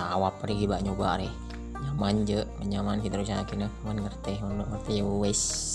Nah, tawa pergi bak nyoba deh nyaman je nyaman kita terus akhirnya man ngerti ngerti ya wes.